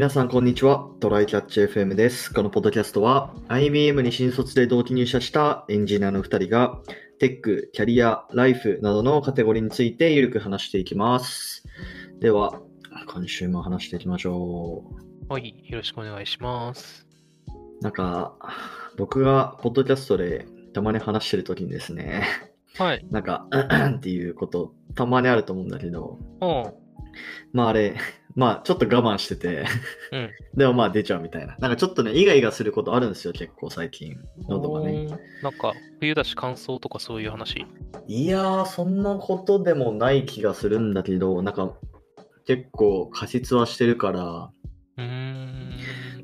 皆さん、こんにちは。トライキャッチ FM です。このポッドキャストは、IBM に新卒で同期入社したエンジニアの2人が、テック、キャリア、ライフなどのカテゴリーについてゆるく話していきます。では、今週も話していきましょはい、よろしくお願いします。う。なんか、僕がポッドキャストでたまに話してるときにですね、はい。なんか、っていうこと、たまにあると思うんだけど、おう。まああれ、まあちょっと我慢してて、うん。でもまあ出ちゃうみたいな。なんかちょっとね、イガイガすることあるんですよ、結構最近。喉がね。なんか、冬だし乾燥とかそういう話？いやー、そんなことでもない気がするんだけど、なんか結構過失はしてるから。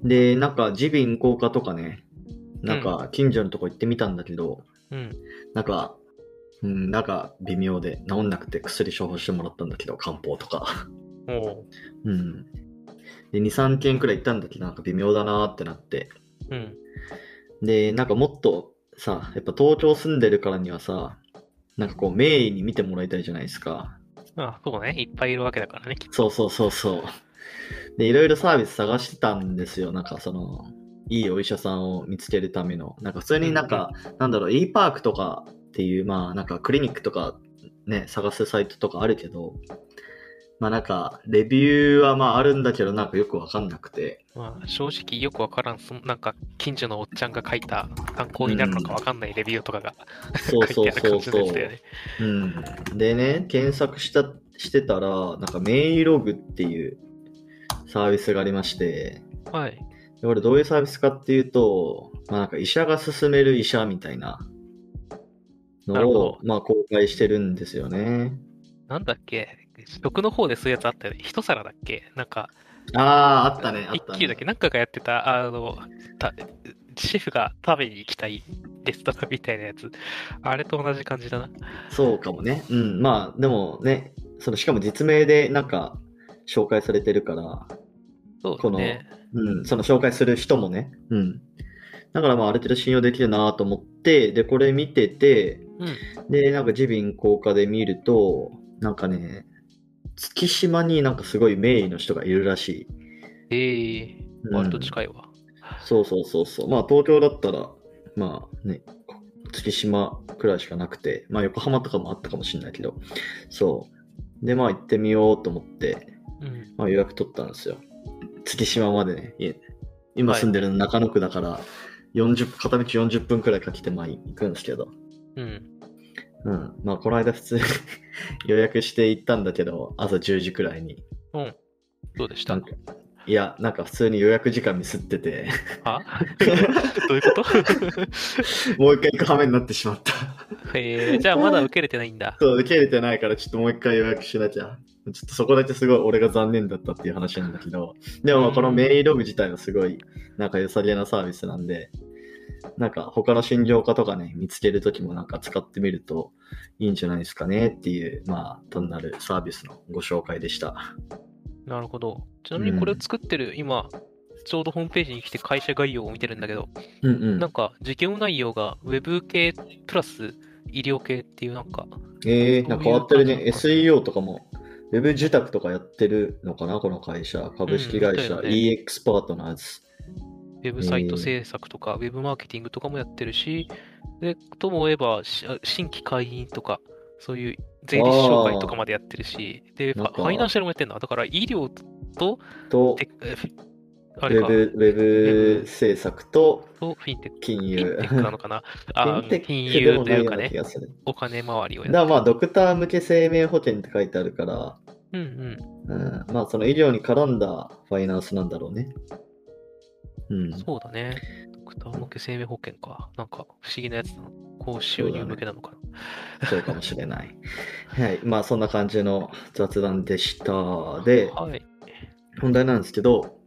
で、なんか耳鼻咽喉科とかね、なんか近所のとこ行ってみたんだけど、うん。なんか、うん、なんか微妙で治んなくて薬処方してもらったんだけど、漢方とか。おう。うん。で、2、3件くらい行ったんだけど、なんか微妙だなーってなって。うん。で、なんかもっとさ、やっぱ東京住んでるからにはさ、なんかこう、名医に見てもらいたいじゃないですか。あ、そうね。いっぱいいるわけだからね。そうそうそうそう。で、いろいろサービス探してたんですよ。なんかその、いいお医者さんを見つけるための。なんか普通になんか、なんだろう、e パークとかっていう、まあなんかクリニックとかね、探すサイトとかあるけど、まあなんか、レビューはまああるんだけど、なんかよくわかんなくて。まあ、正直よくわからん。そなんか、近所のおっちゃんが書いた参考になるのかわかんないレビューとかが そう書いてある感じそうそうそうのやつだよね。うん。でね、検索した、してたら、なんかメイログっていうサービスがありまして、はい。でこれどういうサービスかっていうと、まあなんか医者が勧める医者みたいなのを、まあ公開してるんですよね。なんだっけ？食の方でそういうやつあったよね。一皿だっけ？なんか、ああ、あったね、一。級だっけ？なんかがやってた、あの、たシェフが食べに行きたいレストランみたいなやつ。あれと同じ感じだな。そうかもね。うん、まあでもね、そのしかも実名でなんか紹介されてるから、そうこの。うん、その紹介する人もね。うん。だからまあある程度信用できるなと思って、で、これ見てて、うん。で、なんか耳鼻咽喉科で見ると、なんかね、月島になんかすごい名医の人がいるらしい。ええうん割と近いわ。そうそうそうそう。まあ東京だったら、まあね、月島くらいしかなくて、まあ横浜とかもあったかもしれないけど、そう。で、まあ行ってみようと思って、うん。まあ予約取ったんですよ。月島までね、家今住んでるの中野区だから、40片道40分くらいかけてまあ行くんですけど、うん。うん。まあこの間普通に 予約して行ったんだけど、朝10時くらいに。うん。どうでした？いや、なんか普通に予約時間ミスってて、あ どういうこと？もう一回行く羽目になってしまった。えー、じゃあまだ受けれてないんだ。そう、受け入れてないから、ちょっともう一回予約しなきゃ。ちょっとそこだけすごい俺が残念だったっていう話なんだけど、でもまあこのメインログ自体はすごい、なんか良さげなサービスなんで、なんか他の診療科とかね、見つけるときもなんか使ってみるといいんじゃないですかねっていう、まあ、単なるサービスのご紹介でした。なるほど。ちなみにこれを作ってる、今、ちょうどホームページに来て会社概要を見てるんだけど、うんうんなん。か事業内容が Web 系プラス医療系っていうなんか、えー、なんか変わってるね。SEO とかも、ウェブ受託とかやってるのかな、この会社。株式会社、うんね EX パートナーズ。ウェブサイト制作とか、ウェブマーケティングとかもやってるし、で、とも言えば、し新規会員とか、そういう税理士紹介とかまでやってるし、で、ファイナンシャルもやってるの？だから医療と、と、あウれか、ェブ、ウェブ制作ととフィンテック。金融。フィンテックなのかな？あ金で融というかね。お金回りをやだまあ。ドクター向け生命保険って書いてあるから、うんうん。うん、まあ、その医療に絡んだファイナンスなんだろうね。うん。そうだね。ドクター向け生命保険か。なんか不思議なやつなの。高収入向けなのかな。そうかもしれない。はい。まあ、そんな感じの雑談でした。で、はい。本題なんですけど、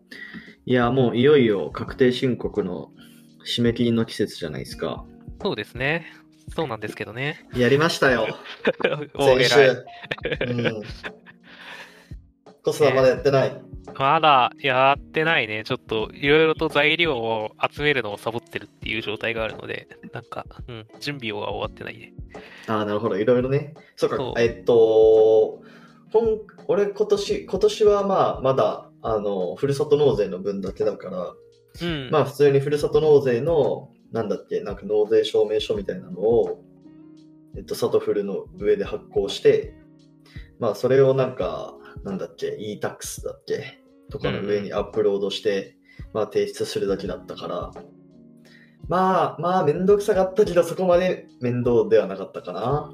いや、もういよいよ確定申告の締め切りの季節じゃないですか。そうですね。そうなんですけどね。やりましたよ。お先週。うん。コスはまだやってない。まだやってないね。ちょっといろいろと材料を集めるのをサボってるっていう状態があるので、なんか、うん、準備は終わってないね。ああ、なるほど。いろいろね。そうか。そうえっと、本俺今年、今年はまあ、まだあの、ふるさと納税の分だけだから、うん。まあ普通にふるさと納税の、なんだっけ、なんか納税証明書みたいなのを、えっと、サトフルの上で発行して、まあそれをなんか、なんだっけ、e-tax だっけ？とかの上にアップロードして、まあ提出するだけだったから、まあまあ面倒くさかったけど、そこまで面倒ではなかったかな。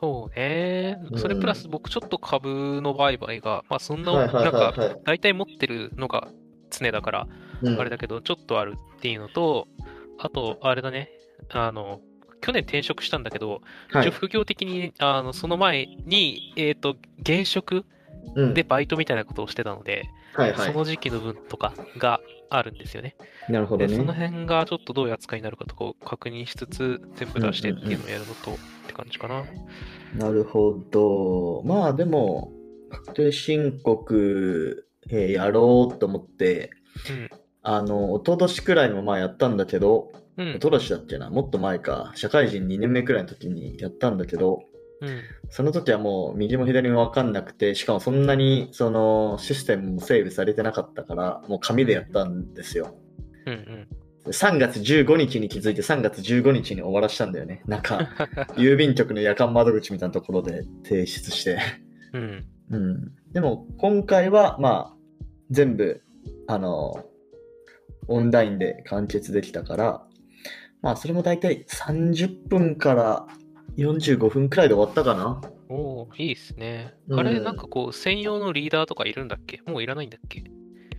そうね。それプラス僕ちょっと株の売買が、まあそんな、なんか。大体持ってるのが常だから、うん。あれだけど、ちょっとあるっていうのと、あと、あれだね、あの、去年転職したんだけど、はい副業的に、あの、その前に、えっ、と、現職うんでバイトみたいなことをしてたので、はいはい。その時期の分とかがあるんですよね。なるほどで、そのね。辺がちょっとどういう扱いになるかとかを確認しつつ、全部出してっていうのをやるのと、って感じかな。なるほど。まあでも、確定申告、えーやろうと思って、うん。あの、一昨年くらいもまあやったんだけど、うん一。昨年だっけな、もっと前か、社会人2年目くらいの時にやったんだけど、うん。その時はもう右も左も分かんなくて、しかもそんなにそのシステムも整備されてなかったから、もう紙でやったんですよ。うんうん。3月15日に気づいて3月15日に終わらしたんだよね。なんか、郵便局の夜間窓口みたいなところで提出して。うん。うん。でも今回はまあ全部あのオンラインで完結できたから、まあそれも大体30分から45分くらいで終わったかな。おおいいっすね。うん。あれ、なんかこう、専用のリーダーとかいるんだっけ？もういらないんだっけ？い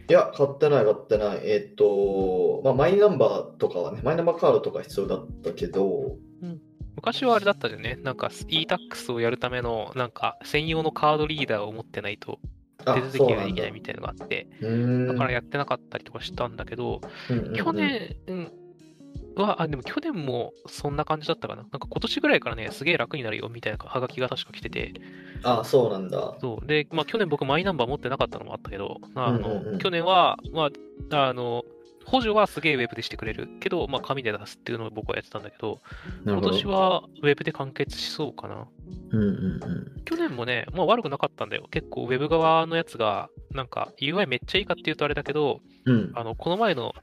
や、買ってない買ってない。えっと、まあマイナンバーとかはね、マイナンバーカードとか必要だったけど、昔はあれだったじゃんね。なんか e-tax をやるための、なんか専用のカードリーダーを持ってないとあ手続きができないみたいなのがあって、うーん。だからやってなかったりとかしたんだけど、うんうんうん。去年は、あ、でも去年もそんな感じだったかな。なんか今年ぐらいからね、すげえ楽になるよみたいなハガキが確か来てて、あ、そうなんだ。そう。で、まあ去年僕マイナンバー持ってなかったのもあったけど、あの、うんうんうん去年は、まあ、あの、補助はすげえウェブでしてくれるけど、まあ紙で出すっていうのを僕はやってたんだけど、ど。年はウェブで完結しそうかな。うんうんうん。去年もね、まあ悪くなかったんだよ。結構ウェブ側のやつが、なんか UI めっちゃいいかっていうとあれだけど、うん。あの、この前の、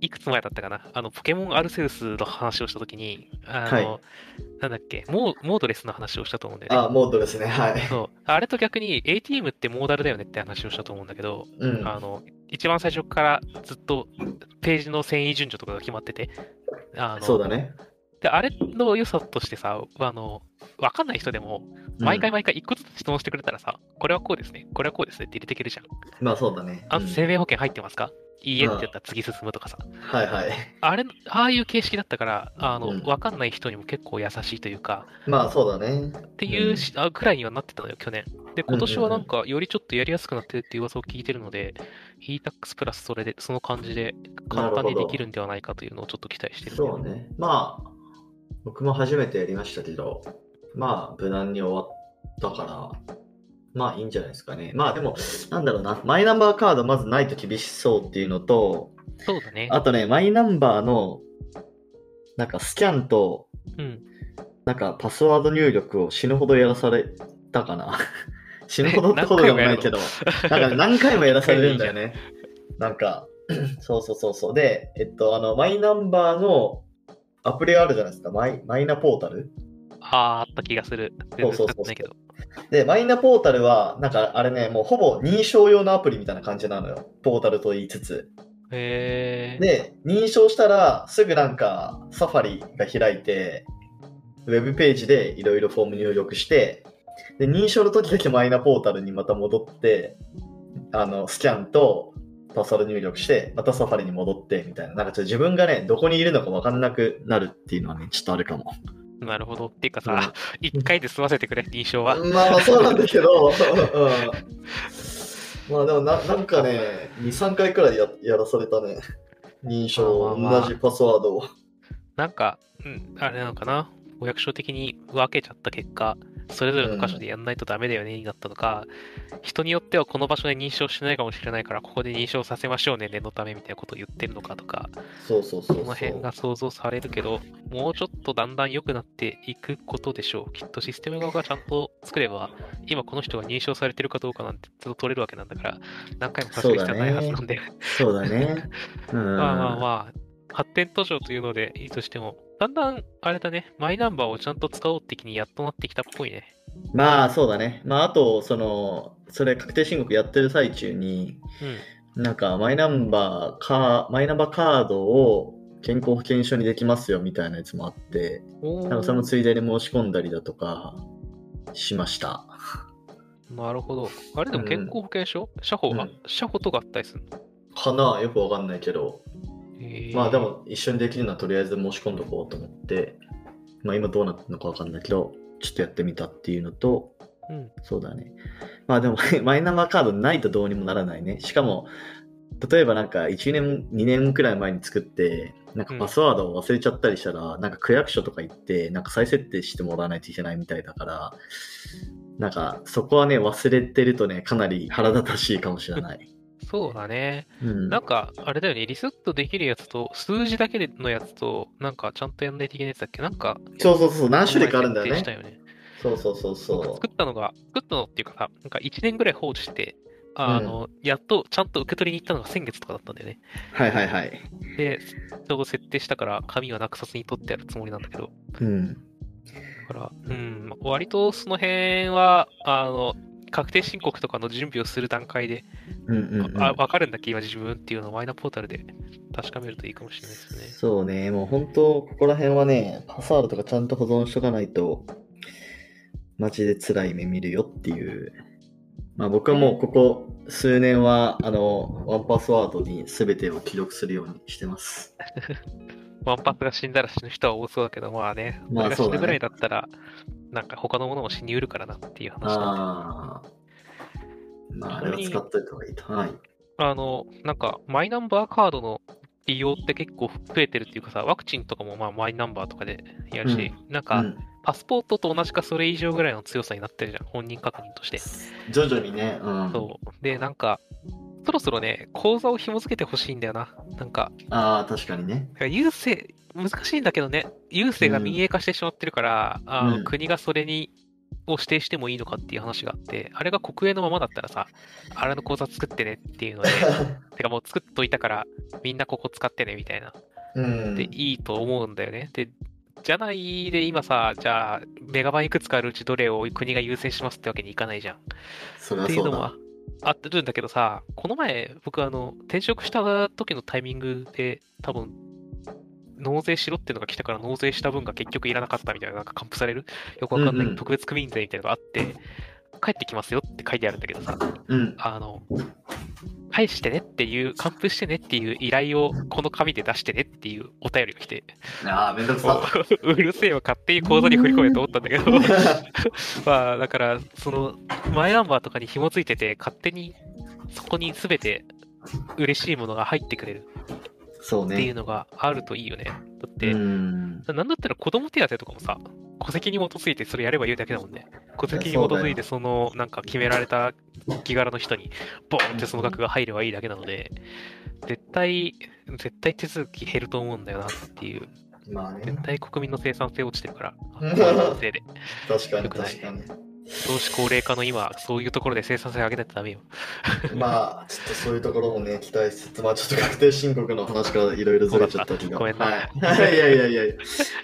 いくつ前だったかな、あの、ポケモンアルセウスの話をしたときに、あの、はいなんだっけ？モー、モードレスの話をしたと思うんだよね。あ、モードですね。はい。そう。あれと逆に ATM ってモーダルだよねって話をしたと思うんだけど、うん。あの、一番最初からずっとページの遷移順序とかが決まってて、あのそうだね。で、あれの良さとしてさ、あの、わかんない人でも、毎回毎回一個ずつ質問してくれたらさ、これはこうですね、これはこうですねって入れていけるじゃん。まあそうだね。あうん生命保険入ってますか？いいえって言ったら次進むとかさ。はいはい。あれ、ああいう形式だったから、あの、うんわかんない人にも結構優しいというか、まあそうだね。っていうし、あくらいにはなってたのよ、去年。で、今年はなんか、よりちょっとやりやすくなってるっていう噂を聞いてるので、e-tax プラスそれで、その感じで簡単にできるんではないかというのをちょっと期待してるそうね。まあ、僕も初めてやりましたけど、まあ無難に終わったから、まあいいんじゃないですかね。まあでも、なんだろうな、マイナンバーカードまずないと厳しそうっていうのと、そうだね。あとね、マイナンバーの、なんかスキャンと、うん。なんかパスワード入力を死ぬほどやらされたかな。死ぬほどってほどでもないけど、なんか何回もやらされるんだよね。なんか、そうそうそうそう。で、えっと、あの、マイナンバーのアプリがあるじゃないですか。マイマイナポータル？ああ、あった気がする。そうそうそう。で、マイナポータルは、なんかあれね、もうほぼ認証用のアプリみたいな感じなのよ。ポータルと言いつつ。へえ。で、認証したら、すぐなんか、サファリが開いて、ウェブページでいろいろフォーム入力して、で、認証の時だけマイナポータルにまた戻って、あの、スキャンとパスワード入力して、またサファリに戻って、みたいな。なんかちょっと自分がね、どこにいるのか分かんなくなるっていうのはね、ちょっとあるかも。なるほど。っていうかさ、一回で済ませてくれ、認証は。まあまあそうなんだけど、うん、まあでもななんかね、2、3回くらいややらされたね。認証、まあ同じパスワードを。なんか、うん、あれなのかな。お役所的に分けちゃった結果、それぞれの箇所でやんないとダメだよねになったのか、人によってはこの場所で認証してないかもしれないから、ここで認証させましょうね、念のためみたいなことを言ってるのかとか、そうそうそうその辺が想像されるけど、もうちょっとだんだん良くなっていくことでしょう。きっとシステム側がちゃんと作れば、今この人が認証されてるかどうかなんてずっと取れるわけなんだから、何回もさせる必要はないはずなんで、そうだね。うん、まあまあまあ、発展途上というのでいいとしても、だんだん、あれだね、マイナンバーをちゃんと使おうって気にやっとなってきたっぽいね。まあそうだね。まああと、その、それ確定申告やってる最中に、うん。なんかマイナンバーか、マイナンバーカードを健康保険証にできますよみたいなやつもあって、おなんかそれもーついでに申し込んだりだとかしました。なるほど。あれでもうん健康保険証、社保、あうん、社保とかあったりするの？かな？よくわかんないけど、まあでも一緒にできるのはとりあえず申し込んどこうと思って、まあ今どうなってるのかわかんないけど、ちょっとやってみたっていうのと、うん。そうだね。まあでも マイナンバーカードないとどうにもならないね。しかも、例えばなんか1年、2年くらい前に作って、なんかパスワードを忘れちゃったりしたら、なんか区役所とか行って、なんか再設定してもらわないといけないみたいだから、なんかそこはね、忘れてるとね、かなり腹立たしいかもしれない。そうだね。うん。なんか、あれだよね、リセットできるやつと、数字だけのやつと、なんかちゃんとやんないといけないやつだっけ？なんか、そうそうそう、何種類かあるんだよね。よね。そうそうそうそ作ったのが、作ったのっていうかさ、なんか1年ぐらい放置して、あの、やっとちゃんと受け取りに行ったのが先月とかだったんだよね。う。はいはいはい。で、ちょうど設定したから、紙はなくさずに取ってやるつもりなんだけど、うん。だから、うん、割とその辺は、あの、確定申告とかの準備をする段階で、うんうん、うん。あ分かるんだっけ、今自分っていうのをマイナポータルで確かめるといいかもしれないですね。そうね、もう本当、ここら辺はね、パスワードとかちゃんと保存しとかないと、マジで辛い目見るよっていう。まあ僕はもうここ数年は、あの、ワンパスワードに全てを記録するようにしてます。ワンパスが死んだら死ぬ人は多そうだけど、まあね、まあそうだね死ぬぐらいだったら、なんか他のものも死にうるからなっていう話なんであれは使っといた方がいいと。はい。あの、なんか、マイナンバーカードの利用って結構増えてるっていうかさ、ワクチンとかもまあマイナンバーとかでやるし、なんか、うんパスポートと同じかそれ以上ぐらいの強さになってるじゃん、本人確認として。徐々にね、うん。そう。で、なんか、そろそろね、口座を紐付けてほしいんだよな。なんか、ああ、確かにね。郵政、難しいんだけどね、郵政が民営化してしまってるから、あのうん国がそれに、を指定してもいいのかっていう話があって、あれが国営のままだったらさ、あれの口座作ってねっていうので、てかもう作っといたから、みんなここ使ってねみたいな。うん。で、いいと思うんだよね。で、じゃないで今さ、じゃあ、メガバンいくつかあるうちどれを国が優先しますってわけにいかないじゃん。っていうのは。あってるんだけどさ、この前、僕あの、転職した時のタイミングで、多分、納税しろっていうのが来たから納税した分が結局いらなかったみたいな、なんか還付される？よくわかんない、うんうん特別区民税みたいなのがあって、帰ってきますよって書いてあるんだけどさ、うん。あの、返してねっていう、還付してねっていう依頼をこの紙で出してねっていうお便りが来て、ああ、めんどくさ。うるせえよ、勝手に口座に振り込めと思ったんだけど、まあ、だから、その、マイナンバーとかに紐付いてて、勝手にそこに全て嬉しいものが入ってくれるそうっていうね。のがあるといいよね。だって、うん。なんだったら子供手当とかもさ、戸籍に基づいてそれやればいいだけだもんね。戸籍に基づいてその、なんか決められた気柄の人に、ボーンってその額が入ればいいだけなので、絶対、絶対手続き減ると思うんだよなっていう。まあね絶。対国民の生産性落ちてるから、せいで。確かに確かに。少子高齢化の今、そういうところで生産性上げないとダメよ。まあ、ちょっとそういうところもね、期待しつつ、まあ、ちょっと確定申告の話からいろいろずれちゃったけど。ごめんなはい。いやいやいやいや。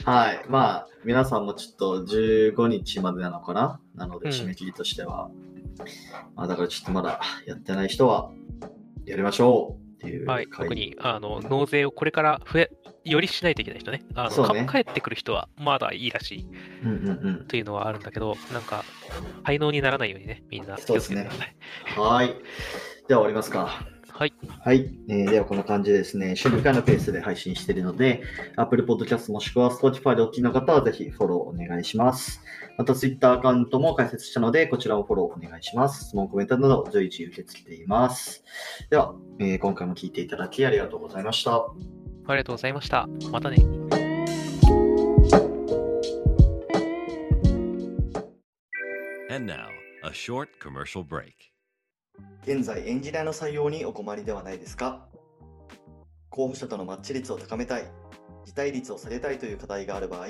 はい。まあ、皆さんもちょっと15日までなのかな？なので、うん締め切りとしては。まあ、だからちょっとまだやってない人は、やりましょうっていうはい、会特に、あの、納税をこれから増え、よりしないといけない人ね。あの、ねか帰ってくる人はまだいいらしいうんうんうん。というのはあるんだけど、なんか、滞納にならないようにね、みんな気をつけてください。はい。では終わりますか。はい。はい、えーではこんな感じでですね、週2回のペースで配信しているので、Apple Podcast もしくは Spotify でお聞きの方はぜひフォローお願いします。また Twitter アカウントも開設したので、こちらもフォローお願いします。質問、コメントなど随時受け付けています。では、えー今回も聞いていただきありがとうございました。ありがとうございました。またね。And now, a short commercial break. 現在エンジニアの採用にお困りではないですか？候補者とのマッチ率を高めたい、辞退率を下げたいという課題がある場合、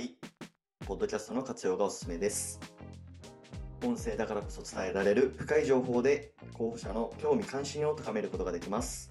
ポッドキャストの活用がおすすめです。音声だからこそ伝えられる深い情報で候補者の興味関心を高めることができます。